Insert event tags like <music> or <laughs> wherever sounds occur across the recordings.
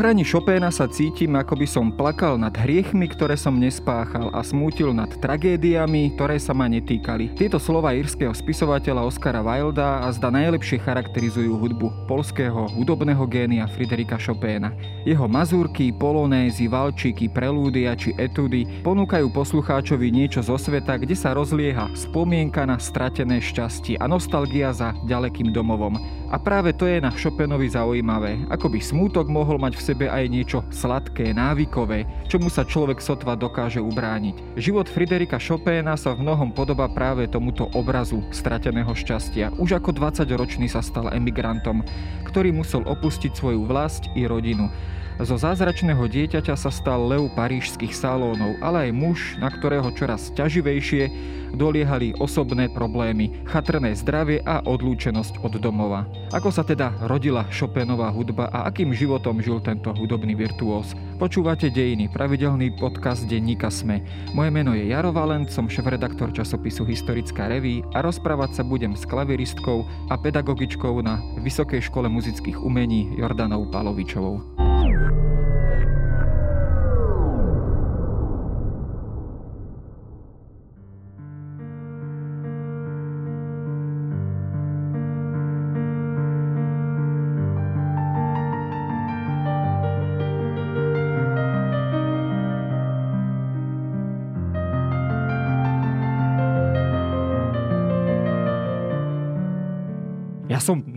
hraní Chopéna sa cítim, ako by som plakal nad hriechmi, ktoré som nespáchal a smútil nad tragédiami, ktoré sa ma netýkali. Tieto slova írskeho spisovateľa Oscara Wilda a zda najlepšie charakterizujú hudbu polského hudobného génia Friderika Chopéna. Jeho mazúrky, polonézy, valčiky, prelúdia či etudy ponúkajú poslucháčovi niečo zo sveta, kde sa rozlieha spomienka na stratené šťastie a nostalgia za ďalekým domovom. A práve to je na Chopinovi zaujímavé, ako by smútok mohol mať v sebe aj niečo sladké, návykové, čomu sa človek sotva dokáže ubrániť. Život Friderika Chopina sa v mnohom podoba práve tomuto obrazu strateného šťastia. Už ako 20-ročný sa stal emigrantom, ktorý musel opustiť svoju vlast i rodinu. Zo zázračného dieťaťa sa stal lev parížských salónov, ale aj muž, na ktorého čoraz ťaživejšie doliehali osobné problémy, chatrné zdravie a odlúčenosť od domova. Ako sa teda rodila Chopinová hudba a akým životom žil tento hudobný virtuós? Počúvate Dejiny, pravidelný podcast denníka Sme. Moje meno je Jaro Valent, som šéf-redaktor časopisu Historická reví a rozprávať sa budem s klaviristkou a pedagogičkou na Vysokej škole muzických umení Jordanou Palovičovou.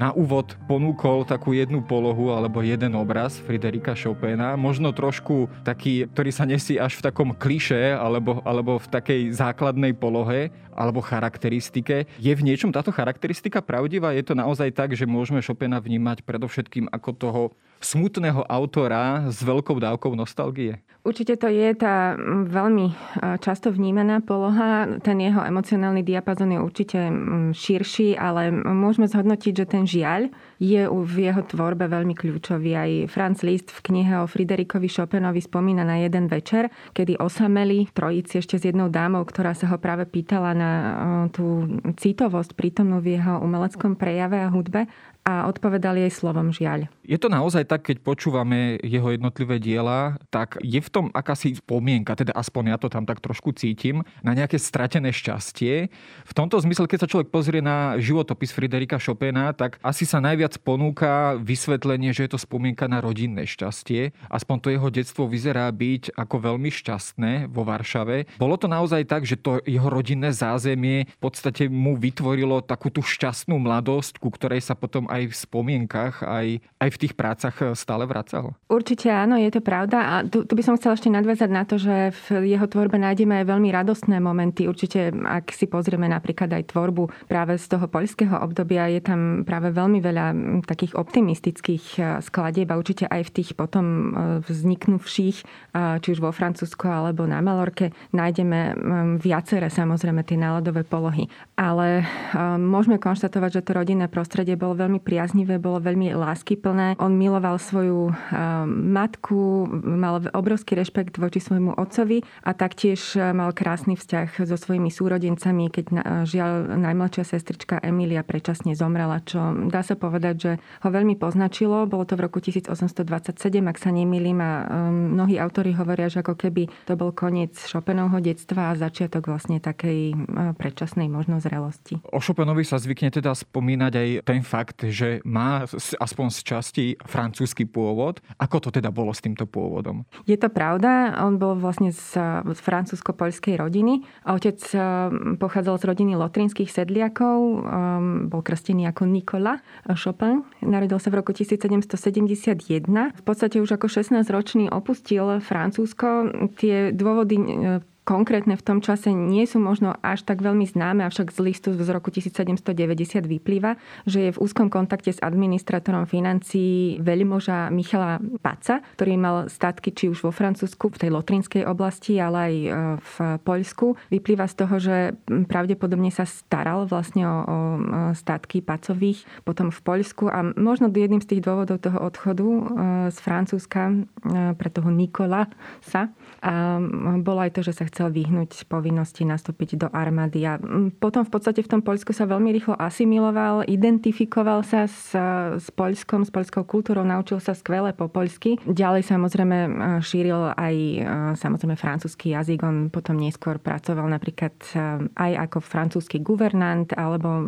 Na úvod ponúkol takú jednu polohu alebo jeden obraz Friderika Chopina, možno trošku taký, ktorý sa nesí až v takom kliše alebo, alebo v takej základnej polohe alebo charakteristike. Je v niečom táto charakteristika pravdivá? Je to naozaj tak, že môžeme Chopina vnímať predovšetkým ako toho smutného autora s veľkou dávkou nostalgie? Určite to je tá veľmi často vnímaná poloha. Ten jeho emocionálny diapazon je určite širší, ale môžeme zhodnotiť, že ten žiaľ je v jeho tvorbe veľmi kľúčový. Aj Franz Liszt v knihe o Friderikovi Chopinovi spomína na jeden večer, kedy osameli trojici ešte s jednou dámou, ktorá sa ho práve pýtala na tú citovosť prítomnú v jeho umeleckom prejave a hudbe a odpovedali jej slovom žiaľ. Je to naozaj tak, keď počúvame jeho jednotlivé diela, tak je v tom akási spomienka, teda aspoň ja to tam tak trošku cítim, na nejaké stratené šťastie. V tomto zmysle, keď sa človek pozrie na životopis Friderika Chopina, tak asi sa najviac ponúka vysvetlenie, že je to spomienka na rodinné šťastie. Aspoň to jeho detstvo vyzerá byť ako veľmi šťastné vo Varšave. Bolo to naozaj tak, že to jeho rodinné zázemie v podstate mu vytvorilo takú tú šťastnú mladosť, ku ktorej sa potom aj v spomienkach, aj, aj v tých prácach stále vracal? Určite áno, je to pravda. A tu, tu by som chcela ešte nadviazať na to, že v jeho tvorbe nájdeme aj veľmi radostné momenty. Určite, ak si pozrieme napríklad aj tvorbu práve z toho poľského obdobia, je tam práve veľmi veľa takých optimistických e, skladieb a určite aj v tých potom e, vzniknuvších, e, či už vo Francúzsku alebo na Malorke, nájdeme viaceré samozrejme tie náladové polohy. Ale môžeme konštatovať, že to rodinné prostredie bolo veľmi priaznivé, bolo veľmi láskyplné. On miloval svoju matku, mal obrovský rešpekt voči svojmu otcovi a taktiež mal krásny vzťah so svojimi súrodencami, keď žiaľ najmladšia sestrička Emília predčasne zomrela, čo dá sa povedať, že ho veľmi poznačilo. Bolo to v roku 1827, ak sa nemýlim a mnohí autori hovoria, že ako keby to bol koniec Chopinovho detstva a začiatok vlastne takej predčasnej možno zrelosti. O Chopinovi sa zvykne teda spomínať aj ten fakt, že má aspoň z časti francúzsky pôvod. Ako to teda bolo s týmto pôvodom? Je to pravda. On bol vlastne z, francúzsko-poľskej rodiny. Otec eh, pochádzal z rodiny lotrinských sedliakov. Ehm, bol krstený ako Nikola Chopin. Narodil sa v roku 1771. V podstate už ako 16-ročný opustil Francúzsko. Tie dôvody eh, konkrétne v tom čase nie sú možno až tak veľmi známe, avšak z listu z roku 1790 vyplýva, že je v úzkom kontakte s administratorom financií veľmoža Michala Paca, ktorý mal statky či už vo Francúzsku, v tej Lotrinskej oblasti, ale aj e, v Poľsku. Vyplýva z toho, že pravdepodobne sa staral vlastne o, o statky Pacových potom v Poľsku a možno jedným z tých dôvodov toho odchodu e, z Francúzska e, pre toho Nikola sa A bolo aj to, že sa chcel vyhnúť povinnosti nastúpiť do armády. A potom v podstate v tom Poľsku sa veľmi rýchlo asimiloval, identifikoval sa s, s Poľskom, s poľskou kultúrou, naučil sa skvele po poľsky. Ďalej samozrejme šíril aj samozrejme francúzsky jazyk. On potom neskôr pracoval napríklad aj ako francúzsky guvernant alebo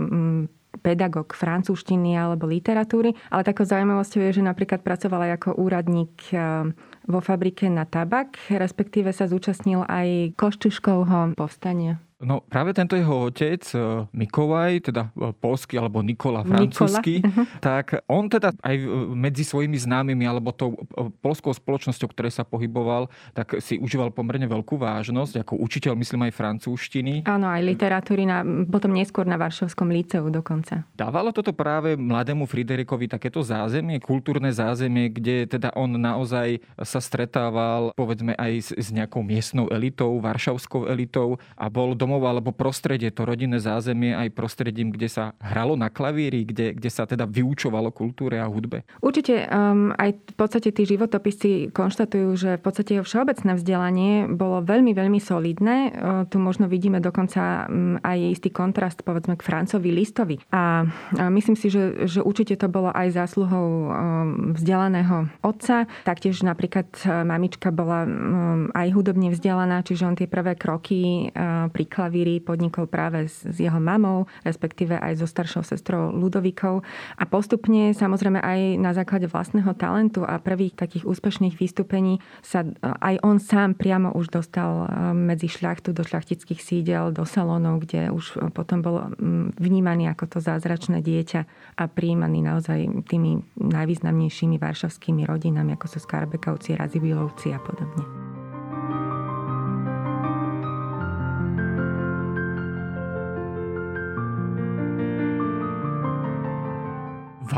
pedagóg francúzštiny alebo literatúry. Ale takou zaujímavosťou je, že napríklad pracoval aj ako úradník eh, vo fabrike na tabak, respektíve sa zúčastnil aj Koštuškovho povstania. No práve tento jeho otec, e, Mikovaj, teda e, polský alebo Nikola francúzsky, Nikola. Mhm. tak on teda aj e, medzi svojimi známymi alebo tou polskou spoločnosťou, ktorej sa pohyboval, tak si užíval pomerne veľkú vážnosť, ako učiteľ, myslím, aj francúzštiny. Áno, aj literatúry, na, potom neskôr na Varšovskom líceu dokonca. Dávalo toto práve mladému Friderikovi takéto zázemie, kultúrne zázemie, kde teda on naozaj sa stretával, povedzme, aj s, s nejakou miestnou elitou, varšavskou elitou a bol do domov alebo prostredie, to rodinné zázemie aj prostredím, kde sa hralo na klavíri, kde, kde sa teda vyučovalo kultúre a hudbe? Určite um, aj v podstate tí životopisy konštatujú, že v podstate jeho všeobecné vzdelanie bolo veľmi, veľmi solidné. Uh, tu možno vidíme dokonca um, aj istý kontrast povedzme k Francovi Listovi. A uh, myslím si, že, že určite to bolo aj zásluhou um, vzdelaného otca. Taktiež napríklad uh, mamička bola um, aj hudobne vzdelaná, čiže on tie prvé kroky uh, pri klavíri podnikol práve s, s jeho mamou, respektíve aj so staršou sestrou Ludovikou. A postupne, samozrejme aj na základe vlastného talentu a prvých takých úspešných vystúpení sa aj on sám priamo už dostal e, medzi šľachtu do šľachtických sídel, do salónov, kde už potom bol vnímaný ako to zázračné dieťa a prijímaný naozaj tými najvýznamnejšími varšavskými rodinami, ako sú Skarbekovci, Razibilovci a podobne.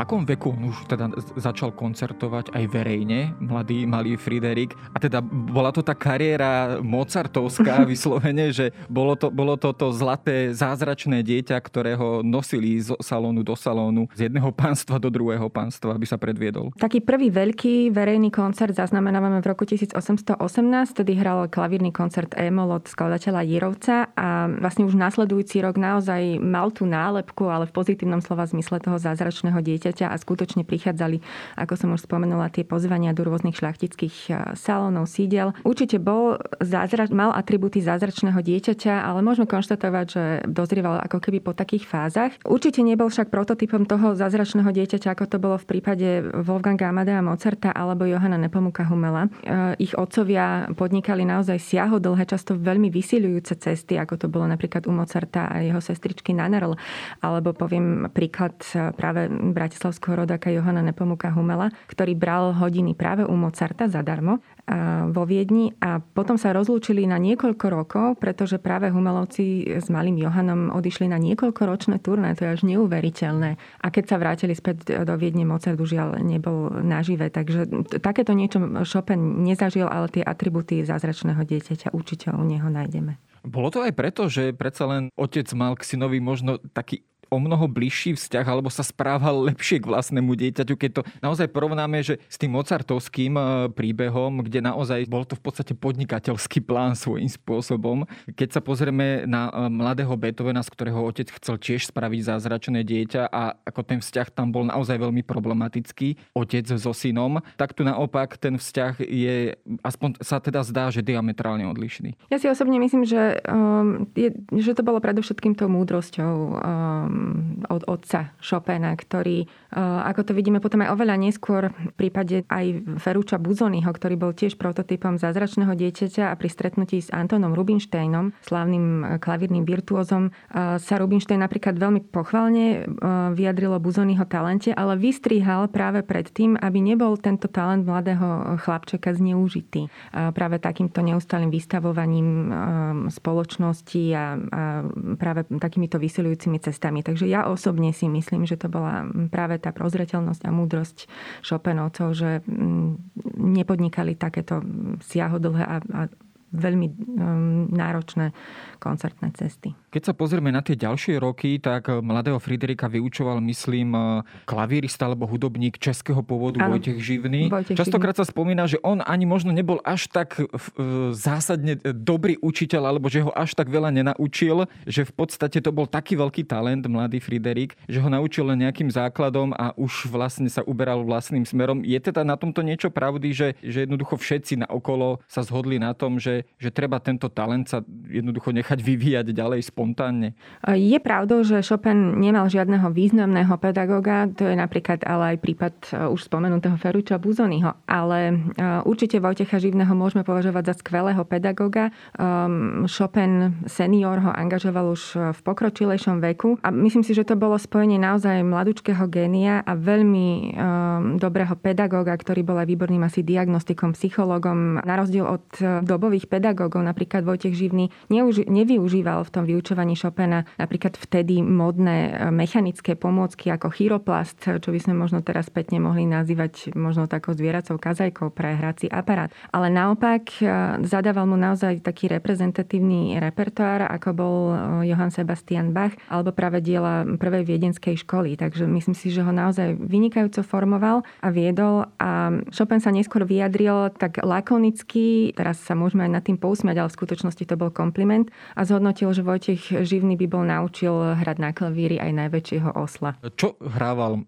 Akom veku on už teda začal koncertovať aj verejne, mladý, malý Friderik? A teda bola to tá kariéra mozartovská <laughs> vyslovene, že bolo to, bolo to to zlaté, zázračné dieťa, ktorého nosili z salónu do salónu, z jedného pánstva do druhého pánstva, aby sa predviedol. Taký prvý veľký verejný koncert zaznamenávame v roku 1818, tedy hral klavírny koncert Emol od skladateľa Jirovca a vlastne už nasledujúci rok naozaj mal tú nálepku, ale v pozitívnom slova zmysle toho zázračného dieťa dieťaťa a skutočne prichádzali, ako som už spomenula, tie pozvania do rôznych šľachtických e, salónov, sídel. Určite bol zázrač, mal atributy zázračného dieťaťa, ale môžeme konštatovať, že dozrieval ako keby po takých fázach. Určite nebol však prototypom toho zázračného dieťaťa, ako to bolo v prípade Wolfganga Amadea Mozarta alebo Johana Nepomuka Humela. E, ich otcovia podnikali naozaj siahodlhé, často veľmi vysilujúce cesty, ako to bolo napríklad u Mozarta a jeho sestričky Nannerl, alebo poviem príklad e, práve bratislavského rodáka Johana Nepomuka Humela, ktorý bral hodiny práve u Mozarta zadarmo vo Viedni a potom sa rozlúčili na niekoľko rokov, pretože práve Humelovci s malým Johanom odišli na niekoľko ročné turné, to je až neuveriteľné. A keď sa vrátili späť do Viedne, Mozart už nebol nažive, takže takéto niečo Chopin nezažil, ale tie atributy zázračného dieťaťa určite u neho nájdeme. Bolo to aj preto, že predsa len otec mal k synovi možno taký o mnoho bližší vzťah alebo sa správal lepšie k vlastnému dieťaťu, keď to naozaj porovnáme, že s tým mozartovským e, príbehom, kde naozaj bol to v podstate podnikateľský plán svojím spôsobom. Keď sa pozrieme na e, mladého Beethovena, z ktorého otec chcel tiež spraviť zázračné dieťa a ako ten vzťah tam bol naozaj veľmi problematický, otec so synom, tak tu naopak ten vzťah je, aspoň sa teda zdá, že diametrálne odlišný. Ja si osobne myslím, že, um, je, že to bolo predovšetkým tou múdrosťou um, od otca Chopina, ktorý, e, ako to vidíme potom aj oveľa neskôr v prípade aj Ferruča Buzonyho, ktorý bol tiež prototypom zázračného dieťaťa a pri stretnutí s Antonom Rubinštejnom, slávnym e, klavírnym virtuózom, e, sa Rubinštejn napríklad veľmi pochvalne vyjadrilo Buzonyho talente, ale vystrihal práve pred tým, aby nebol tento talent mladého chlapčeka zneužitý. Práve takýmto neustálým vystavovaním spoločnosti a práve takýmito vysilujúcimi cestami. Takže ja osobne si myslím, že to bola práve tá prozreteľnosť a múdrosť Chopinovcov, že nepodnikali takéto siahodlhé a, a veľmi náročné koncertné cesty. Keď sa pozrieme na tie ďalšie roky, tak mladého Friderika vyučoval, myslím, klavírista alebo hudobník českého pôvodu ano, Vojtech Živný. Vojtech Častokrát Živný. sa spomína, že on ani možno nebol až tak zásadne dobrý učiteľ, alebo že ho až tak veľa nenaučil, že v podstate to bol taký veľký talent, mladý Friderik, že ho naučil len nejakým základom a už vlastne sa uberal vlastným smerom. Je teda na tomto niečo pravdy, že, že jednoducho všetci na okolo sa zhodli na tom, že, že treba tento talent sa jednoducho nechať vyvíjať ďalej spontánne? Je pravdou, že Chopin nemal žiadneho významného pedagoga, to je napríklad ale aj prípad e, už spomenutého Ferruča Buzonyho, ale e, určite Vojtecha Živného môžeme považovať za skvelého pedagoga. Ehm, Chopin senior ho angažoval už v pokročilejšom veku a myslím si, že to bolo spojenie naozaj mladúčkého génia a veľmi um, dobrého pedagóga, ktorý bol aj výborným asi diagnostikom, psychologom. Na rozdiel od uh, dobových pedagógov, napríklad Vojtech Živný, neuži- nevyužíval v tom vyučovaní Chopina napríklad vtedy modné uh, mechanické pomôcky ako chiroplast, čo by sme možno teraz spätne mohli nazývať možno takou zvieracou kazajkou pre hrací aparát. Ale naopak uh, zadával mu naozaj taký reprezentatívny repertoár, ako bol Johann Sebastian Bach, alebo práve diela prvej viedenskej školy. Takže myslím si, že ho naozaj vynikajúco formoval a viedol a Chopin sa neskôr vyjadril tak lakonicky, teraz sa môžeme aj nad tým pousmiať, ale v skutočnosti to bol kompliment a zhodnotil, že Vojtech Živný by bol naučil hrať na klavíri aj najväčšieho osla. Čo hrával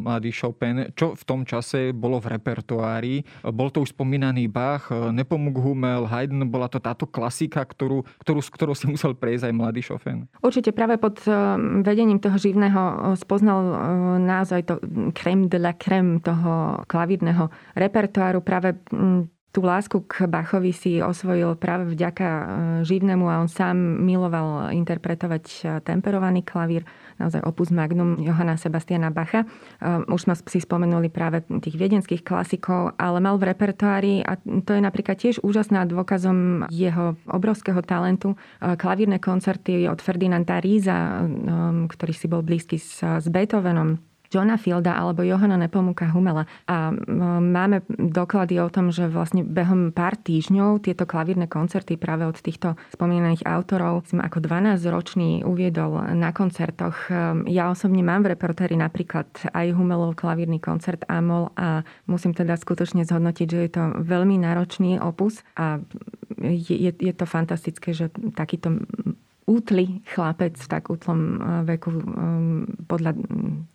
mladý Chopin? Čo v tom čase bolo v repertoári? Bol to už spomínaný Bach, Nepomuk Hummel, Haydn, bola to táto klasika, ktorú, ktorú, s ktorou si musel prejsť aj mladý Chopin? Určite práve pod eh, vedením toho živného eh, spoznal eh, naozaj to creme de la creme toho klavírneho repertoáru. Práve hm, tú lásku k Bachovi si osvojil práve vďaka živnému a on sám miloval interpretovať temperovaný klavír naozaj opus magnum Johana Sebastiana Bacha. Ehm, už sme si spomenuli práve tých viedenských klasikov, ale mal v repertoári, a to je napríklad tiež úžasná dôkazom jeho obrovského talentu, klavírne koncerty od Ferdinanda Ríza, ktorý si bol blízky s Beethovenom Johna Fielda alebo Johana Nepomuka Humela. A máme doklady o tom, že vlastne behom pár týždňov tieto klavírne koncerty práve od týchto spomínaných autorov som ako 12-ročný uviedol na koncertoch. Ja osobne mám v repertoári napríklad aj Humelov klavírny koncert Amol a musím teda skutočne zhodnotiť, že je to veľmi náročný opus a je, je to fantastické, že takýto útly chlapec v tak útlom eh, veku eh, podľa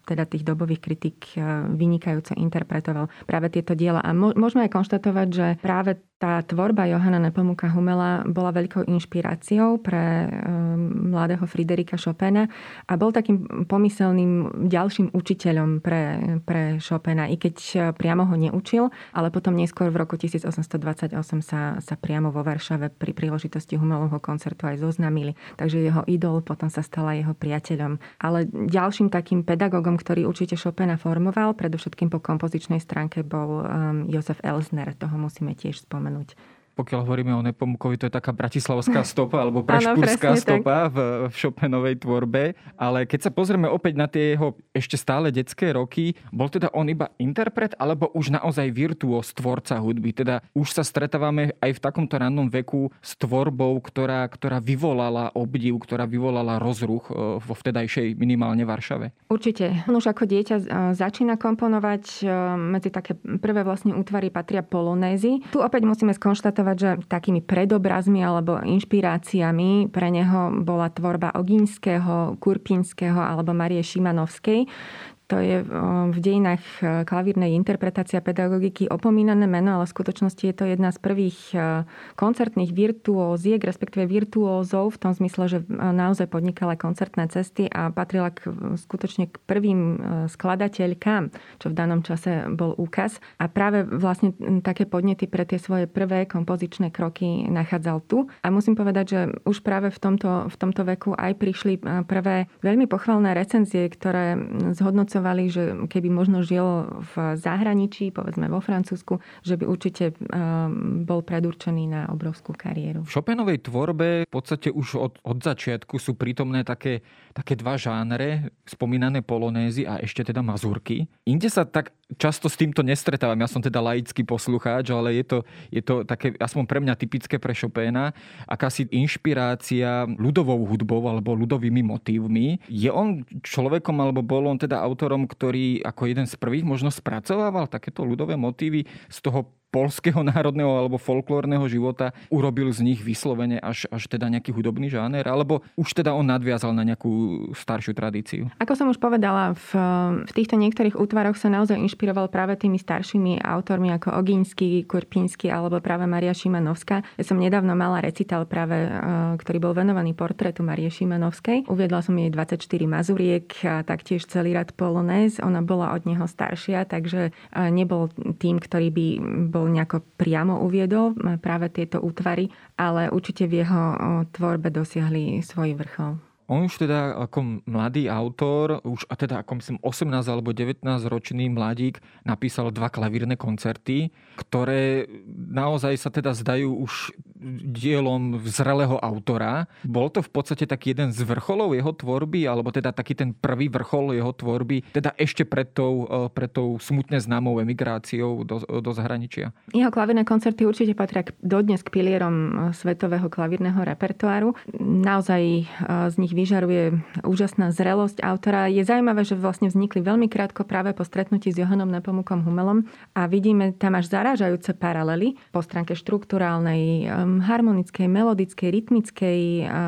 teda tých dobových kritik eh, vynikajúco interpretoval práve tieto diela. A môžeme aj konštatovať, že práve tá tvorba Johana Nepomuka Humela bola veľkou inšpiráciou pre mladého Friderika Chopina a bol takým pomyselným ďalším učiteľom pre, pre Chopina, i keď priamo ho neučil, ale potom neskôr v roku 1828 sa, sa priamo vo Varšave pri príležitosti Humelovho koncertu aj zoznamili takže jeho idol potom sa stala jeho priateľom. Ale ďalším takým pedagogom, ktorý určite Chopina formoval, predovšetkým po kompozičnej stránke, bol um, Josef Elsner, toho musíme tiež spomenúť pokiaľ hovoríme o Nepomukovi, to je taká bratislavská <laughs> stopa alebo prešpúrská stopa v, v Chopinovej tvorbe. Ale keď sa pozrieme opäť na tie jeho ešte stále detské roky, bol teda on iba interpret alebo už naozaj virtuós tvorca hudby? Teda už sa stretávame aj v takomto rannom veku s tvorbou, ktorá, ktorá vyvolala obdiv, ktorá vyvolala rozruch e, vo vtedajšej minimálne Varšave? Určite. On už ako dieťa e, začína komponovať. E, medzi také prvé vlastne útvary patria polonézy. Tu opäť musíme skonštatovať, konštatovať, že takými predobrazmi alebo inšpiráciami pre neho bola tvorba Oginského, Kurpinského alebo Marie Šimanovskej. To je v dejinách e, klavírnej interpretácia pedagogiky opomínané meno, ale v skutočnosti je to jedna z prvých e, koncertných virtuóziek, respektíve virtuózov v tom zmysle, že naozaj podnikala koncertné cesty a patrila k, skutočne k prvým skladateľkám, čo v danom čase bol úkaz. A práve vlastne také podnety pre tie svoje prvé kompozičné kroky nachádzal tu. A musím povedať, že už práve v tomto, v tomto veku aj prišli prvé veľmi pochvalné recenzie, ktoré zhodnocujú uvažovali, že keby možno žil v zahraničí, povedzme vo Francúzsku, že by určite bol predurčený na obrovskú kariéru. V Chopinovej tvorbe v podstate už od, od začiatku sú prítomné také, také dva žánre, spomínané polonézy a ešte teda mazurky. Inde sa tak často s týmto nestretávam. Ja som teda laický poslucháč, ale je to, je to také, aspoň pre mňa typické pre Chopina, akási inšpirácia ľudovou hudbou alebo ľudovými motívmi. Je on človekom, alebo bol on teda autorom, ktorý ako jeden z prvých možno spracovával takéto ľudové motívy z toho polského národného alebo folklórneho života urobil z nich vyslovene až, až teda nejaký hudobný žáner? Alebo už teda on nadviazal na nejakú staršiu tradíciu? Ako som už povedala, v, v týchto niektorých útvaroch sa naozaj inšpiroval práve tými staršími autormi ako Oginsky, Kurpínsky alebo práve Maria Šimanovská. Ja som nedávno mala recital práve, e, ktorý bol venovaný portrétu Marie Šimanovskej. Uviedla som jej 24 mazuriek a taktiež celý rad polonés. Ona bola od neho staršia, takže e, nebol tým, ktorý by bol bol nejako priamo uviedol práve tieto útvary, ale určite v jeho tvorbe dosiahli svoj vrchol. On už teda ako mladý autor, už a teda ako myslím 18 alebo 19 ročný mladík napísal dva klavírne koncerty, ktoré naozaj sa teda zdajú už dielom zrelého autora. Bol to v podstate taký jeden z vrcholov jeho tvorby, alebo teda taký ten prvý vrchol jeho tvorby, teda ešte pred tou, e, pred tou smutne známou emigráciou do, do zahraničia. Jeho klavírne koncerty určite patria dodnes k pilierom e, svetového klavírneho repertoáru. Naozaj e, z nich vyžaruje úžasná zrelosť autora. Je zaujímavé, že vlastne vznikli veľmi krátko práve po stretnutí s Johanom Nepomukom Humelom a vidíme tam až zarážajúce paralely po stránke štruktúrálnej, harmonickej, melodickej, rytmickej,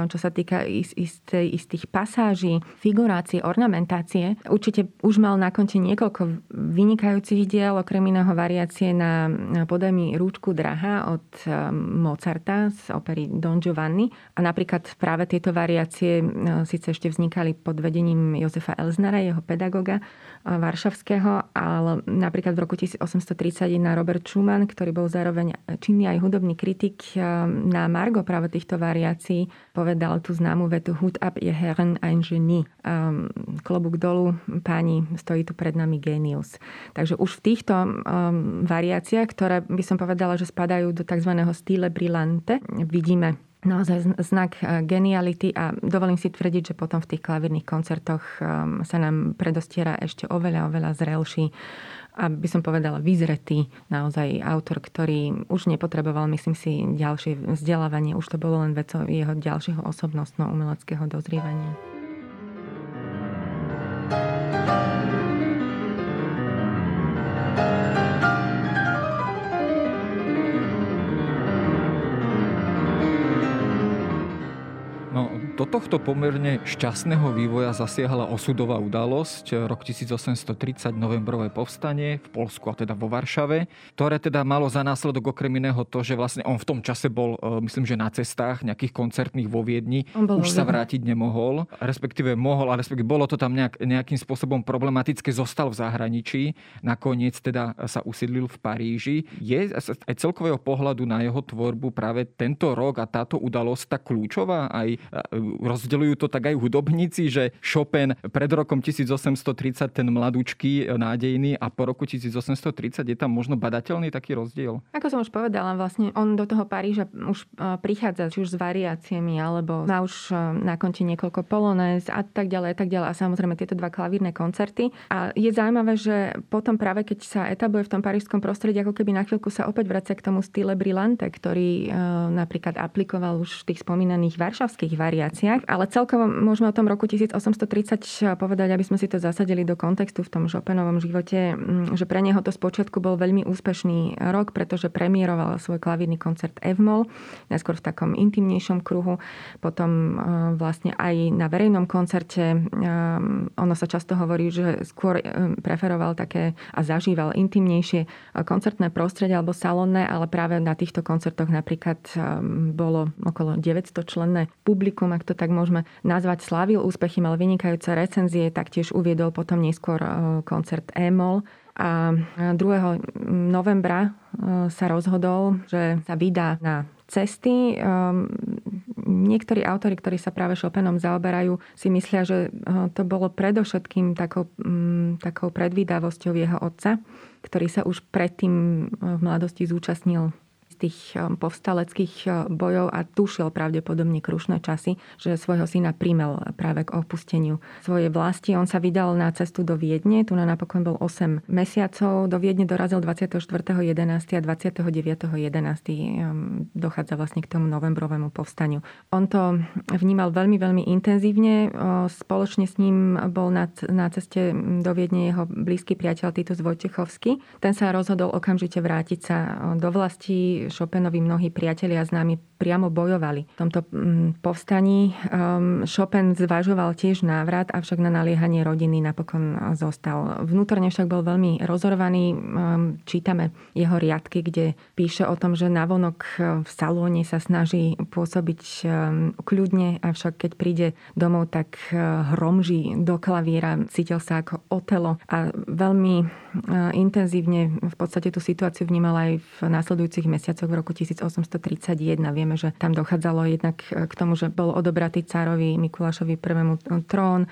čo sa týka istej, istých pasáží, figurácie, ornamentácie. Určite už mal na konte niekoľko vynikajúcich diel, okrem iného variácie na Podaj mi rúčku draha od Mozarta z opery Don Giovanni. A napríklad práve tieto variácie síce ešte vznikali pod vedením Jozefa Elznara, jeho pedagoga varšavského, ale napríklad v roku 1831 Robert Schumann, ktorý bol zároveň činný aj hudobný kritik na Margo práve týchto variácií povedal tú známu vetu Hut ab je Herren ein Genie. Um, klobúk dolu, páni, stojí tu pred nami genius. Takže už v týchto um, variáciách, ktoré by som povedala, že spadajú do tzv. stile brillante, vidíme naozaj znak eh, geniality a dovolím si tvrdiť, že potom v tých klavírnych koncertoch um, sa nám predostiera ešte oveľa, oveľa zrelší a by som povedala vyzretý naozaj autor, ktorý už nepotreboval, myslím si, ďalšie vzdelávanie. Už to bolo len vecou jeho ďalšieho osobnostno-umeleckého dozrievania. Tohto pomerne šťastného vývoja zasiahla osudová udalosť, rok 1830 novembrové povstanie v Polsku a teda vo Varšave, ktoré teda malo za následok okrem iného to, že vlastne on v tom čase bol, e, myslím, že na cestách nejakých koncertných vo Viedni, už sa vrátiť nemohol, respektíve mohol, a respektíve bolo to tam nejak, nejakým spôsobom problematické, zostal v zahraničí, nakoniec teda sa usídlil v Paríži. Je aj celkového pohľadu na jeho tvorbu práve tento rok a táto udalosť tá kľúčová aj e, rozdeľujú to tak aj hudobníci, že Chopin pred rokom 1830 ten mladúčky e, nádejný a po roku 1830 je tam možno badateľný taký rozdiel? Ako som už povedala, vlastne on do toho Paríža už e, prichádza či už s variáciami, alebo má už e, na konte niekoľko polonés a tak ďalej a tak ďalej. A samozrejme tieto dva klavírne koncerty. A je zaujímavé, že potom práve keď sa etabluje v tom parížskom prostredí, ako keby na chvíľku sa opäť vracia k tomu style brillante, ktorý napríklad aplikoval už v tých spomínaných varšavských variáciách veciach, ale celkovo môžeme o tom roku 1830 povedať, aby sme si to zasadili do kontextu v tom Chopinovom živote, mm, že pre neho to spočiatku bol veľmi úspešný rok, pretože premiéroval svoj klavírny koncert Evmol, najskôr v takom intimnejšom kruhu, potom e, vlastne aj na verejnom koncerte. E, ono sa často hovorí, že skôr e, preferoval také a zažíval intimnejšie koncertné prostredie alebo salónne, ale práve na týchto koncertoch napríklad bolo okolo 900 členné publikum, ak to tak môžeme nazvať, slávil úspechy, mal vynikajúce recenzie, taktiež uviedol potom neskôr e, koncert EMOL. A 2. novembra e, sa rozhodol, že sa vydá na cesty. Niektorí autori, ktorí sa práve Chopinom zaoberajú, si myslia, že to bolo predovšetkým takou, takou predvídavosťou jeho otca, ktorý sa už predtým v mladosti zúčastnil tých um, povstaleckých uh, bojov a tušil pravdepodobne krušné časy, že svojho syna primel práve k opusteniu svojej vlasti. On sa vydal na cestu do Viedne, tu na napokon bol 8 mesiacov. Do Viedne dorazil 24.11. a 29.11. Um, dochádza vlastne k tomu novembrovému povstaniu. On to vnímal veľmi, veľmi intenzívne. Spoločne s ním bol na, ceste do Viedne jeho blízky priateľ Titus Vojtechovský. Ten sa rozhodol okamžite vrátiť sa do vlasti Chopinovi mnohí priatelia s nami priamo bojovali. V tomto mm, povstaní um, Chopin zvažoval tiež návrat, avšak na naliehanie rodiny napokon zostal. Vnútorne však bol veľmi rozorvaný. Um, čítame jeho riadky, kde píše o tom, že navonok v salóne sa snaží pôsobiť um, kľudne, avšak keď príde domov, tak uh, hromží do klavíra, cítil sa ako otelo a veľmi uh, intenzívne v podstate tú situáciu vnímal aj v následujúcich mesiacoch mesiacoch v roku 1831. Vieme, že tam dochádzalo jednak k tomu, že bol odobratý cárovi Mikulášovi prvému trón.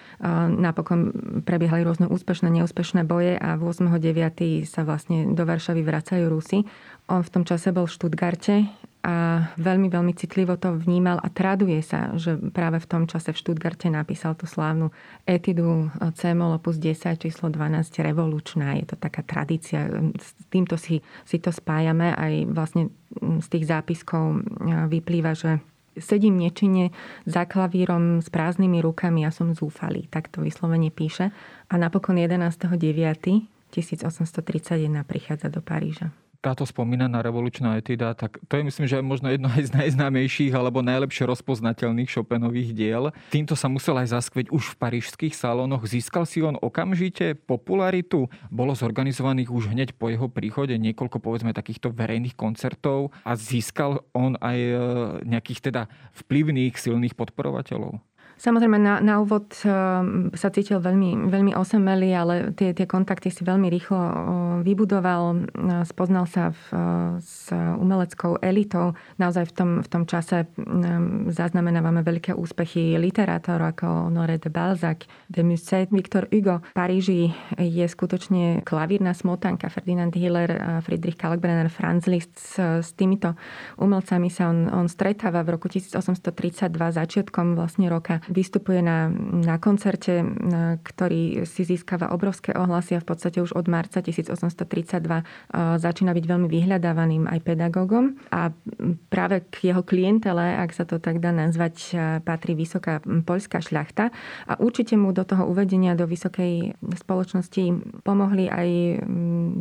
Napokon prebiehali rôzne úspešné, neúspešné boje a 8.9. sa vlastne do Varšavy vracajú Rusy. On v tom čase bol v Štutgarte a veľmi, veľmi citlivo to vnímal a traduje sa, že práve v tom čase v Štutgarte napísal tú slávnu etidu C-moll opus 10 číslo 12 revolučná. Je to taká tradícia. S týmto si, si to spájame aj vlastne z tých zápiskov vyplýva, že sedím nečine za klavírom s prázdnymi rukami a som zúfalý. Tak to vyslovene píše. A napokon 11.9. 1831 prichádza do Paríža táto spomínaná revolučná etida, tak to je myslím, že možno jedno aj z najznámejších alebo najlepšie rozpoznateľných Chopinových diel. Týmto sa musel aj zaskveť už v parížských salónoch. Získal si on okamžite popularitu. Bolo zorganizovaných už hneď po jeho príchode niekoľko povedzme takýchto verejných koncertov a získal on aj e, nejakých teda vplyvných, silných podporovateľov. Samozrejme, na, na úvod ehm, sa cítil veľmi, veľmi osamelý, ale tie, tie kontakty si veľmi rýchlo vybudoval. Spoznal sa v, s umeleckou elitou. Naozaj v tom, v tom čase zaznamenávame veľké úspechy literátorov ako Honoré de Balzac, de Musset, Victor Hugo. V Paríži je skutočne klavírna smotanka. Ferdinand Hiller, Friedrich Kalkbrenner, Franz Liszt. S, s týmito umelcami sa on, on stretáva v roku 1832 začiatkom vlastne roka vystupuje na, na koncerte, ktorý si získava obrovské ohlasy a v podstate už od marca 1832 začína byť veľmi vyhľadávaným aj pedagógom. A práve k jeho klientele, ak sa to tak dá nazvať, patrí vysoká poľská šľachta. A určite mu do toho uvedenia do vysokej spoločnosti pomohli aj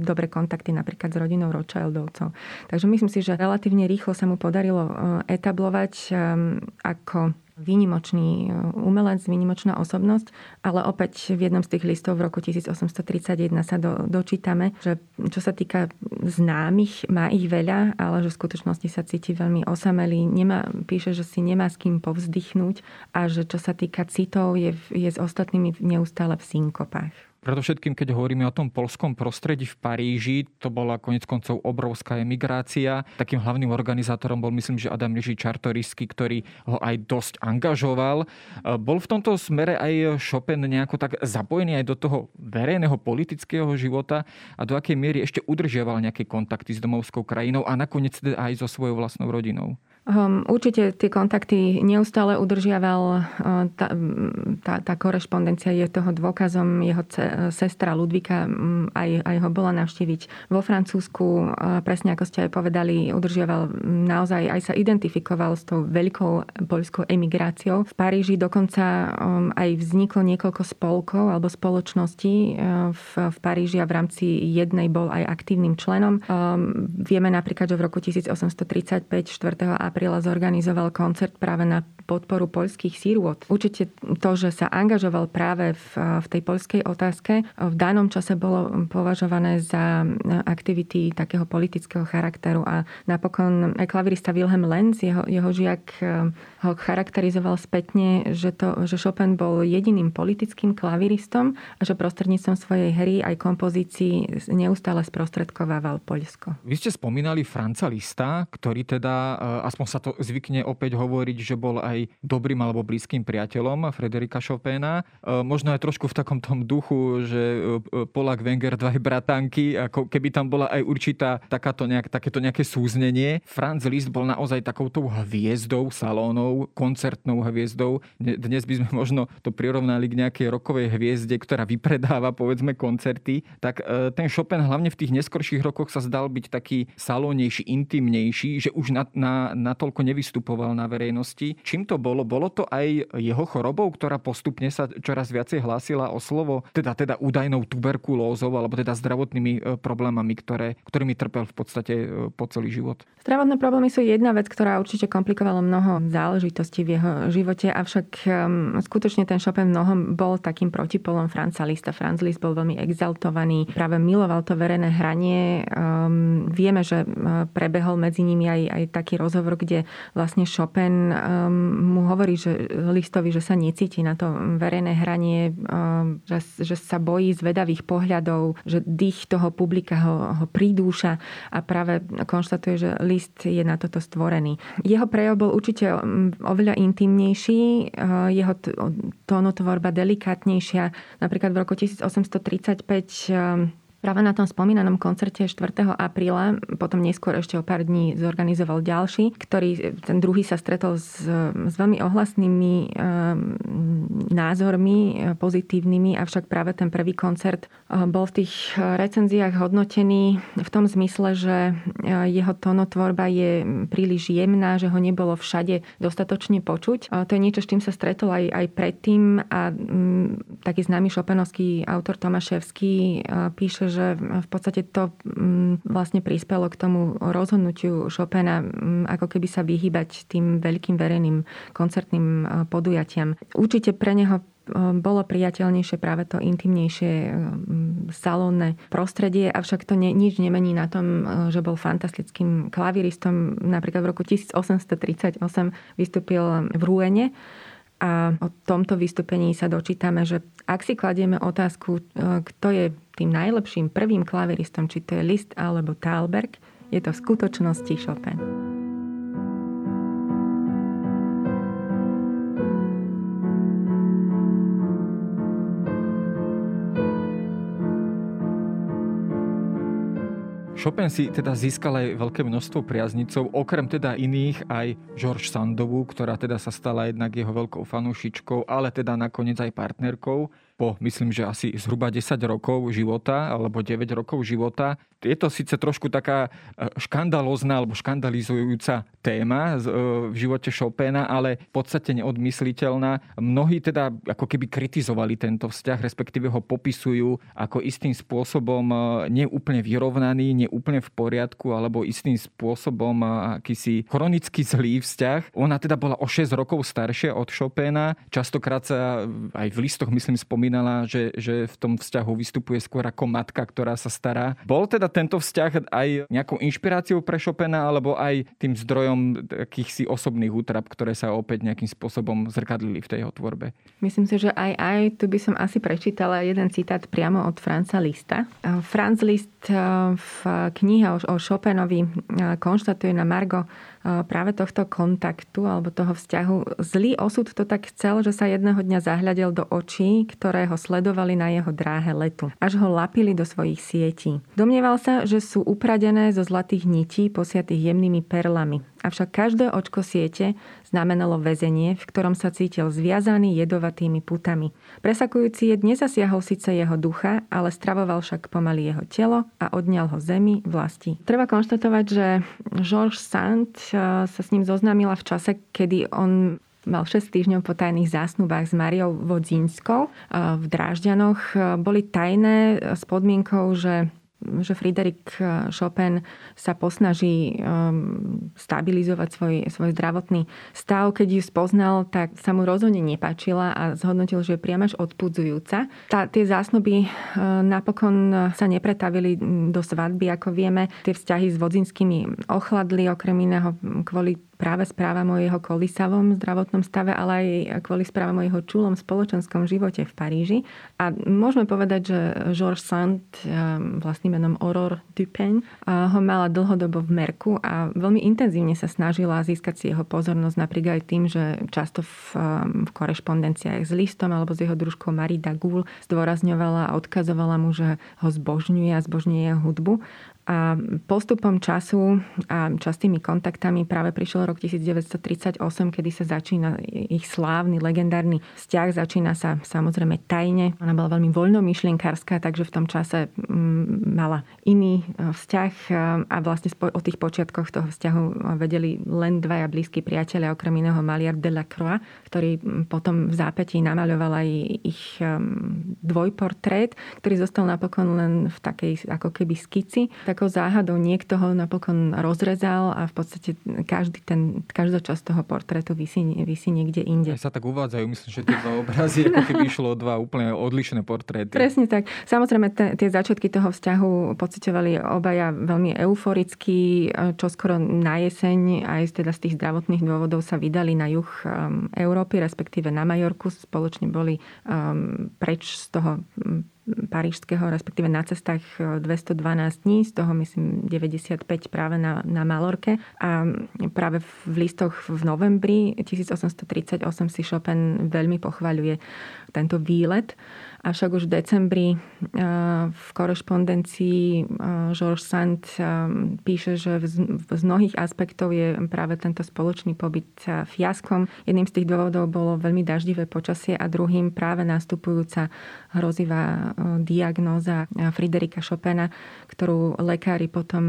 dobré kontakty napríklad s rodinou Rothschildovcov. Takže myslím si, že relatívne rýchlo sa mu podarilo etablovať ako výnimočný e, umelec, výnimočná osobnosť, ale opäť v jednom z tých listov v roku 1831 sa do, dočítame, že čo sa týka známych, má ich veľa, ale že v skutočnosti sa cíti veľmi osamelý. Nemá, píše, že si nemá s kým povzdychnúť a že čo sa týka citov, je, je s ostatnými neustále v synkopách. Predovšetkým, keď hovoríme o tom polskom prostredí v Paríži, to bola konec koncov obrovská emigrácia. Takým hlavným organizátorom bol, myslím, že Adam Ježí Čartorisky, ktorý ho aj dosť angažoval. E, bol v tomto smere aj Chopin nejako tak zapojený aj do toho verejného politického života a do akej miery ešte udržiaval nejaké kontakty s domovskou krajinou a nakoniec teda aj so svojou vlastnou rodinou? Um, určite tie kontakty neustále udržiaval. Uh, tá, tá, tá korešpondencia je toho dôkazom. Jeho ce, sestra Ludvika um, aj, aj ho bola navštíviť vo Francúzsku. Presne ako ste aj povedali, udržiaval naozaj, aj sa identifikoval s tou veľkou poľskou emigráciou. V Paríži dokonca um, aj vzniklo niekoľko spolkov alebo spoločností uh, v, v Paríži a v rámci jednej bol aj aktívnym členom. Um, vieme napríklad, že v roku 1835 4 apríla zorganizoval koncert práve na podporu poľských sírôt. Určite to, že sa angažoval práve v, v tej poľskej otázke, v danom čase bolo považované za aktivity takého politického charakteru a napokon aj klavirista Wilhelm Lenz, jeho, jeho žiak eh, ho charakterizoval spätne, že, to, že Chopin bol jediným politickým klaviristom a že prostredníctvom svojej hry aj kompozícií neustále sprostredkovával Poľsko. Vy ste spomínali Franca Lista, ktorý teda, eh, aspoň aspoň sa to zvykne opäť hovoriť, že bol aj dobrým alebo blízkym priateľom Frederika Chopina. E, možno aj trošku v takom tom duchu, že e, Polak Wenger dva <laughs> bratanky, ako keby tam bola aj určitá takáto nejak, takéto nejaké súznenie. Franz Liszt bol naozaj takouto hviezdou salónov, koncertnou hviezdou. Dnes by sme <laughs> možno to prirovnali k nejakej rokovej hviezde, ktorá vypredáva povedzme koncerty. Tak e, ten Chopin hlavne v tých neskorších rokoch sa zdal byť taký salónejší, intimnejší, že už na, na, natoľko nevystupoval na verejnosti. Čím to bolo? Bolo to aj jeho chorobou, ktorá postupne sa čoraz viacej hlásila o slovo, teda, teda údajnou tuberkulózou alebo teda zdravotnými e, problémami, ktoré, ktorými trpel v podstate e, po celý život. Zdravotné problémy sú jedna vec, ktorá určite komplikovala mnoho záležitostí v jeho živote, avšak skutočne ten Chopin mnohom bol takým protipolom Franca Lista. Franz Liszt bol veľmi exaltovaný, práve miloval to verejné hranie. Um, vieme, že prebehol medzi nimi aj, aj taký rozhovor, kde vlastne Chopin um, mu hovorí, že Listovi, že sa necíti na to verejné hranie, um, že, že sa bojí zvedavých pohľadov, že dých toho publika ho, ho pridúša a práve konštatuje, že List je na toto stvorený. Jeho prejav bol určite oveľa intimnejší, uh, jeho tónotvorba delikátnejšia. Napríklad v roku 1835 Práve na tom spomínanom koncerte 4. apríla, potom neskôr ešte o pár dní zorganizoval ďalší, ktorý, ten druhý sa stretol s, s veľmi ohlasnými e, názormi, pozitívnymi, avšak práve ten prvý koncert e, bol v tých recenziách hodnotený v tom zmysle, že e, jeho tonotvorba je príliš jemná, že ho nebolo všade dostatočne počuť. To je niečo, s čím sa stretol aj, aj predtým a m, taký známy šopenovský autor Tomaševský e, píše, že v podstate to mm, vlastne prispelo k tomu rozhodnutiu Chopina mm, ako keby sa vyhybať tým veľkým verejným koncertným e, podujatiam. Určite pre neho e, bolo priateľnejšie práve to intimnejšie e, salónne prostredie, avšak to ne, nič nemení na tom, že bol fantastickým klaviristom. Napríklad v roku 1838 vystúpil v Ruene a o tomto vystúpení sa dočítame, že ak si kladieme otázku, kto je tým najlepším prvým klaviristom, či to je Liszt alebo Thalberg, je to v skutočnosti Chopin. Chopin si teda získal aj veľké množstvo priaznicov, okrem teda iných aj George Sandovu, ktorá teda sa stala jednak jeho veľkou fanúšičkou, ale teda nakoniec aj partnerkou po, myslím, že asi zhruba 10 rokov života, alebo 9 rokov života. Je to síce trošku taká e, škandalozná alebo škandalizujúca téma e, v živote Chopina, ale v podstate neodmysliteľná. Mnohí teda ako keby kritizovali tento vzťah, respektíve ho popisujú ako istým spôsobom e, neúplne vyrovnaný, neúplne v poriadku, alebo istým spôsobom akýsi chronicky zlý vzťah. Ona teda bola o 6 rokov staršia od Chopina. Častokrát sa aj v listoch, myslím, spomína spomínala, že, že v tom vzťahu vystupuje skôr ako matka, ktorá sa stará. Bol teda tento vzťah aj nejakou inšpiráciou pre Chopina, alebo aj tým zdrojom akýchsi osobných útrap, ktoré sa opäť nejakým spôsobom zrkadlili v tej jeho tvorbe? Myslím si, že aj aj tu by som asi prečítala jeden citát priamo od Franca Lista. Franz List v knihe o Chopinovi konštatuje na Margo práve tohto kontaktu alebo toho vzťahu. Zlý osud to tak chcel, že sa jedného dňa zahľadel do očí, ktoré ho sledovali na jeho dráhe letu, až ho lapili do svojich sietí. Domnieval sa, že sú upradené zo zlatých nití posiatých jemnými perlami. Avšak každé očko siete znamenalo väzenie, v ktorom sa cítil zviazaný jedovatými putami. Presakujúci jed nezasiahol síce jeho ducha, ale stravoval však pomaly jeho telo a odňal ho zemi vlasti. Treba konštatovať, že Georges Sand eh, sa s ním zoznámila v čase, kedy on mal 6 týždňov po tajných zásnubách s Mariou Vodzínskou eh, v Drážďanoch. Eh, boli tajné s podmienkou, že že Friedrich eh, Chopin sa posnaží ehm, stabilizovať svoj, svoj zdravotný stav. Keď ju spoznal, tak sa mu rozhodne nepáčila a zhodnotil, že je priam až odpudzujúca. Tá, tie zásnuby eh, napokon sa nepretavili do svadby, ako vieme. Tie vzťahy s vodzinskými ochladli, okrem iného kvôli práve správam o jeho kolisavom zdravotnom stave, ale aj kvôli správam o jeho čulom spoločenskom živote v Paríži. A môžeme povedať, že Georges Sand, vlastným menom Aurore Dupin, ho mala dlhodobo v merku a veľmi intenzívne sa snažila získať si jeho pozornosť, napríklad aj tým, že často v, v korešpondenciách s listom alebo s jeho družkou Marie Dagoul zdôrazňovala a odkazovala mu, že ho zbožňuje a zbožňuje jeho hudbu. A postupom času a častými kontaktami práve prišiel rok 1938, kedy sa začína ich slávny, legendárny vzťah. Začína sa samozrejme tajne. Ona bola veľmi voľnomyšlienkárska, takže v tom čase mm, mala iný e, vzťah e, a vlastne o tých počiatkoch toho vzťahu vedeli len dvaja blízki priatelia, okrem iného Maliar Croix, ktorý potom v zápätí namaľoval aj ich dvojportrét, ktorý zostal napokon len v takej ako keby skici. Tak takou záhadou niekto ho napokon rozrezal a v podstate každý ten, každá časť toho portrétu vysí, vysí niekde inde. Aj sa tak uvádzajú, myslím, že tie dva obrazy, ako <laughs> keby išlo dva úplne odlišné portréty. Presne tak. Samozrejme, te, tie začiatky toho vzťahu pocitovali obaja veľmi euforicky, čo skoro na jeseň aj teda z tých zdravotných dôvodov sa vydali na juh um, Európy, respektíve na Majorku. Spoločne boli um, preč z toho parížského, respektíve na cestách 212 e, dní, z toho myslím 95 práve na, na Malorke. A práve v listoch v novembri 1838 si Chopin veľmi pochvaľuje tento výlet. Avšak už v decembri eh, v korešpondencii eh, Georges Sand eh, píše, že z mnohých aspektov je práve tento spoločný pobyt fiaskom. Jedným z tých dôvodov bolo veľmi daždivé počasie a druhým práve nastupujúca hrozivá diagnóza Friderika Chopina, ktorú lekári potom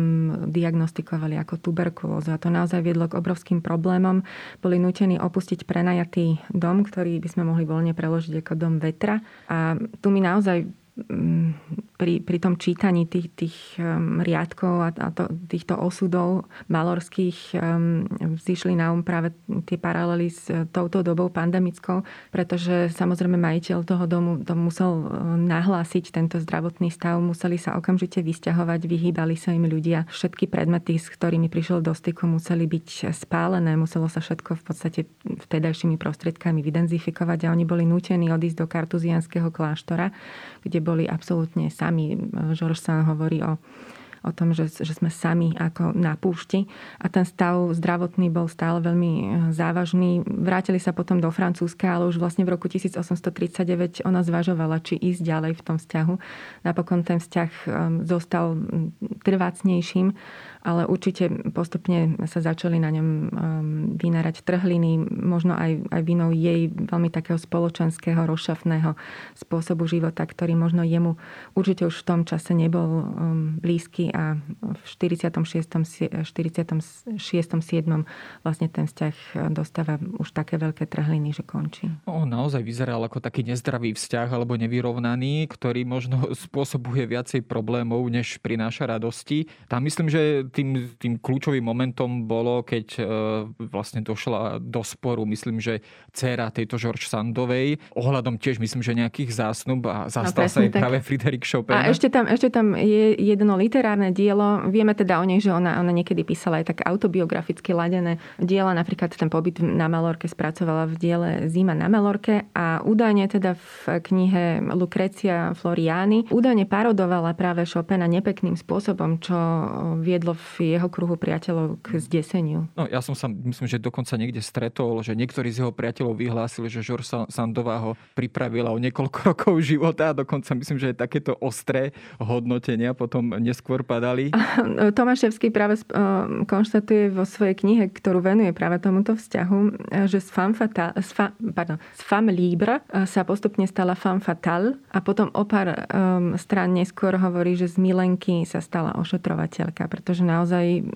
diagnostikovali ako tuberkulózu. A to naozaj viedlo k obrovským problémom. Boli nutení opustiť prenajatý dom, ktorý by sme mohli voľne preložiť ako dom vetra. A tu mi naozaj pri, pri tom čítaní tých, tých um, riadkov a, a to, týchto osudov malorských um, vzýšli na um práve tie paralely s uh, touto dobou pandemickou, pretože samozrejme majiteľ toho domu to musel uh, nahlásiť tento zdravotný stav, museli sa okamžite vysťahovať, vyhýbali sa im ľudia. Všetky predmety, s ktorými prišiel do styku, museli byť spálené, muselo sa všetko v podstate vtedajšími prostriedkami vydenzifikovať a oni boli nútení odísť do kartuzianského kláštora, kde boli absolútne sami. Žorž sa hovorí o o tom, že, že sme sami ako na púšti a ten stav zdravotný bol stále veľmi e, závažný. Vrátili sa potom do Francúzska, ale už vlastne v roku 1839 ona zvažovala, či ísť ďalej v tom vzťahu. Napokon ten vzťah e, zostal trvácnejším ale určite postupne sa začali na ňom um, vynárať trhliny, možno aj, aj vinou jej veľmi takého spoločenského, rozšafného spôsobu života, ktorý možno jemu určite už v tom čase nebol um, blízky a v 46. 46. 7. vlastne ten vzťah dostáva už také veľké trhliny, že končí. On naozaj vyzeral ako taký nezdravý vzťah alebo nevyrovnaný, ktorý možno <laughs> spôsobuje viacej problémov, než prináša radosti. Tam myslím, že tým, tým kľúčovým momentom bolo, keď e, vlastne došla do sporu, myslím, že dcéra tejto George Sandovej, ohľadom tiež myslím, že nejakých zásnub a zastal no, sa aj práve Friedrich Chopin. A ešte tam, ešte tam je jedno literárne dielo. Vieme teda o nej, že ona, ona niekedy písala aj tak autobiograficky ladené diela. Napríklad ten pobyt na Malorke spracovala v diele Zima na Malorke a údajne teda v knihe Lucrecia Floriani údajne parodovala práve Chopina nepekným spôsobom, čo viedlo v jeho kruhu priateľov k zdeseniu. No ja som sa, myslím, že dokonca niekde stretol, že niektorí z jeho priateľov vyhlásili, že Žor Sandová ho pripravila o niekoľko <laughs> rokov života a dokonca myslím, že takéto ostré hodnotenia potom neskôr padali. <laughs> Tomáševský práve konštatuje vo svojej knihe, ktorú venuje práve tomuto vzťahu, že z fatale, z, fa, pardon, z femme libre eh, sa postupne stala femme fatale a potom o pár um, strán neskôr hovorí, že z milenky sa stala ošetrovateľka, pretože naozaj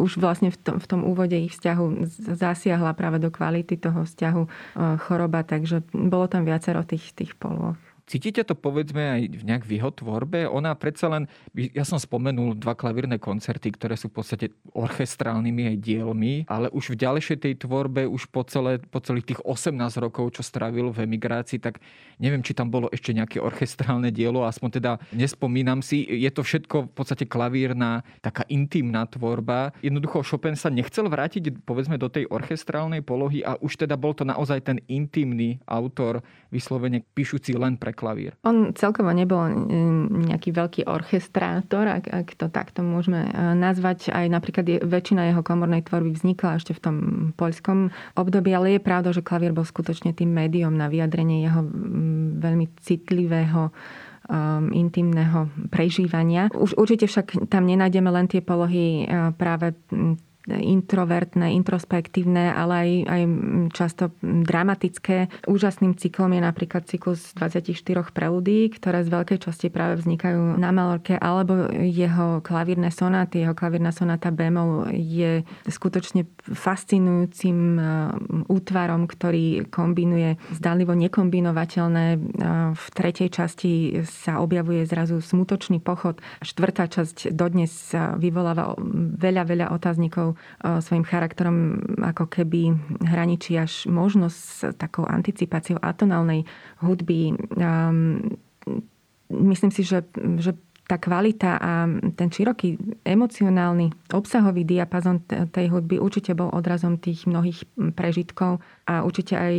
už vlastne v tom, v tom úvode ich vzťahu zasiahla práve do kvality toho vzťahu e, choroba, takže bolo tam viacero tých, tých polôch Cítite to povedzme aj nejak v jeho tvorbe? Ona predsa len, ja som spomenul dva klavírne koncerty, ktoré sú v podstate orchestrálnymi aj dielmi, ale už v ďalšej tej tvorbe, už po, celé, po celých tých 18 rokov, čo strávil v emigrácii, tak neviem, či tam bolo ešte nejaké orchestrálne dielo, aspoň teda nespomínam si. Je to všetko v podstate klavírna, taká intimná tvorba. Jednoducho Chopin sa nechcel vrátiť povedzme do tej orchestrálnej polohy a už teda bol to naozaj ten intimný autor, vyslovene píšuci len pre klavír. On celkovo nebol mm, nejaký veľký orchestrátor, ak, ak to takto môžeme e, nazvať. Aj napríklad je, väčšina jeho komornej tvorby vznikla ešte v tom poľskom období, ale je pravda, že klavír bol skutočne tým médium na vyjadrenie jeho veľmi citlivého um, intimného prežívania. Už určite však tam nenájdeme len tie polohy uh, práve introvertné, introspektívne, ale aj, aj často dramatické. Úžasným cyklom je napríklad cyklus 24 preludí, ktoré z veľkej časti práve vznikajú na Malorke, alebo jeho klavírne sonáty. Jeho klavírna sonáta Bemol je skutočne fascinujúcim e, útvarom, ktorý kombinuje zdalivo nekombinovateľné. E, v tretej časti sa objavuje zrazu smutočný pochod. Štvrtá časť dodnes vyvoláva veľa, veľa otáznikov svojim charakterom ako keby hraničí až možnosť s takou anticipáciou atonálnej hudby. Myslím si, že, že tá kvalita a ten široký emocionálny, obsahový diapazon tej hudby určite bol odrazom tých mnohých prežitkov a určite aj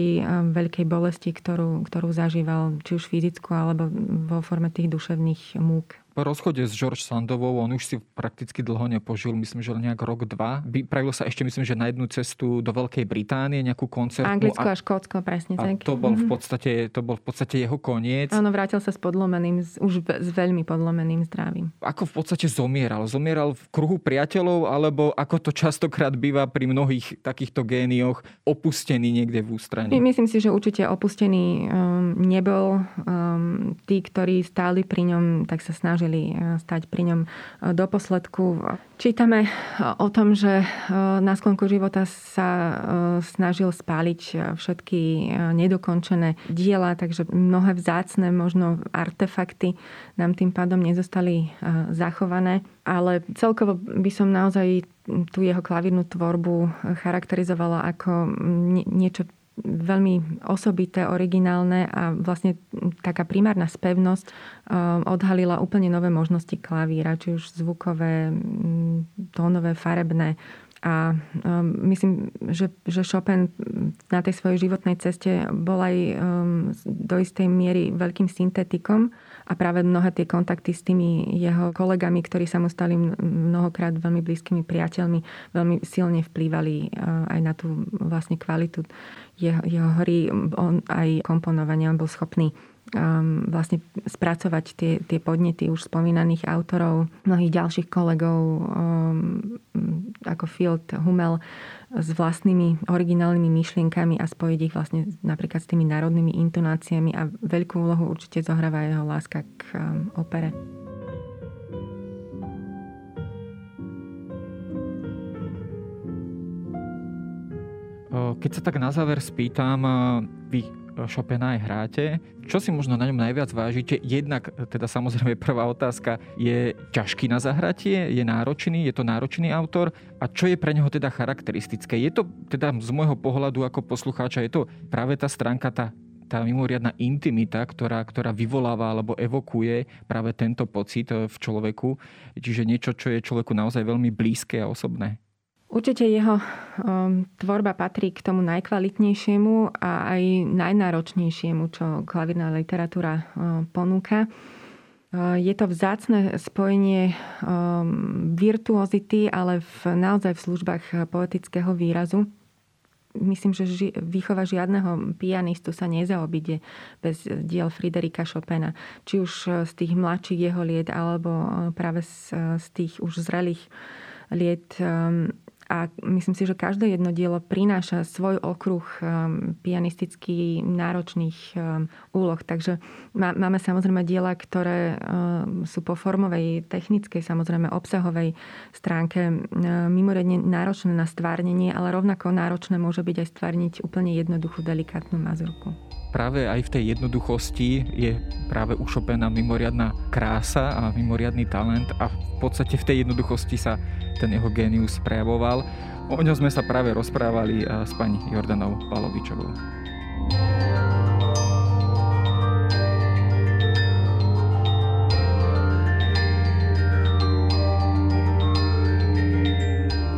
veľkej bolesti, ktorú, ktorú zažíval, či už fyzickú, alebo vo forme tých duševných múk po rozchode s George Sandovou on už si prakticky dlho nepožil, myslím, že nejak rok, dva. Pravil sa ešte, myslím, že na jednu cestu do Veľkej Británie, nejakú koncertnú. Anglicko a, a Škótsko, presne tak. A to bol, v mhm. podstate, to bol v podstate jeho koniec. Áno, vrátil sa s podlomeným, už s veľmi podlomeným zdravím. Ako v podstate zomieral? Zomieral v kruhu priateľov, alebo ako to častokrát býva pri mnohých takýchto génioch, opustený niekde v ústraní? Myslím si, že určite opustený um, nebol. Um, tí, ktorí stáli pri ňom, tak sa snažili snažili eh, stať pri ňom eh, do posledku. Čítame eh, o tom, že na sklonku života sa snažil spáliť všetky nedokončené diela, takže mnohé vzácne možno artefakty nám tým pádom nezostali zachované. Ale celkovo by som naozaj tú jeho klavírnu tvorbu charakterizovala ako niečo veľmi osobité, originálne a vlastne taká primárna spevnosť um, odhalila úplne nové možnosti klavíra, či už zvukové, mm, tónové, farebné. A um, myslím, že, že Chopin na tej svojej životnej ceste bol aj um, do istej miery veľkým syntetikom a práve mnohé tie kontakty s tými jeho kolegami, ktorí sa mu stali mnohokrát veľmi blízkymi priateľmi, veľmi silne vplývali aj na tú vlastne kvalitu jeho, jeho hry. On aj komponovanie, on bol schopný um, vlastne spracovať tie, tie podnety už spomínaných autorov, mnohých ďalších kolegov um, ako Field, Hummel, s vlastnými originálnymi myšlienkami a spojiť ich vlastne napríklad s tými národnými intonáciami a veľkú úlohu určite zohráva jeho láska k um, opere. Keď sa tak na záver spýtam, vy Chopina aj hráte. Čo si možno na ňom najviac vážite? Jednak, teda samozrejme prvá otázka, je ťažký na zahratie? Je náročný? Je to náročný autor? A čo je pre neho teda charakteristické? Je to teda z môjho pohľadu ako poslucháča, je to práve tá stránka, tá tá mimoriadná intimita, ktorá, ktorá vyvoláva alebo evokuje práve tento pocit v človeku. Čiže niečo, čo je človeku naozaj veľmi blízke a osobné. Určite jeho um, tvorba patrí k tomu najkvalitnejšiemu a aj najnáročnejšiemu, čo klavírna literatúra uh, ponúka. Uh, je to vzácne spojenie um, virtuozity, ale v, naozaj v službách poetického výrazu. Myslím, že ži- výchova žiadneho pianistu sa nezaobíde bez diel Friderika Chopina. Či už z tých mladších jeho liet, alebo práve z, z tých už zrelých liet. Um, a myslím si, že každé jedno dielo prináša svoj okruh pianisticky náročných úloh. Takže máme samozrejme diela, ktoré sú po formovej, technickej, samozrejme obsahovej stránke mimoriadne náročné na stvárnenie, ale rovnako náročné môže byť aj stvárniť úplne jednoduchú, delikátnu mazurku práve aj v tej jednoduchosti je práve ušopená mimoriadná krása a mimoriadný talent a v podstate v tej jednoduchosti sa ten jeho génius prejavoval. O ňom sme sa práve rozprávali s pani Jordanou Palovičovou.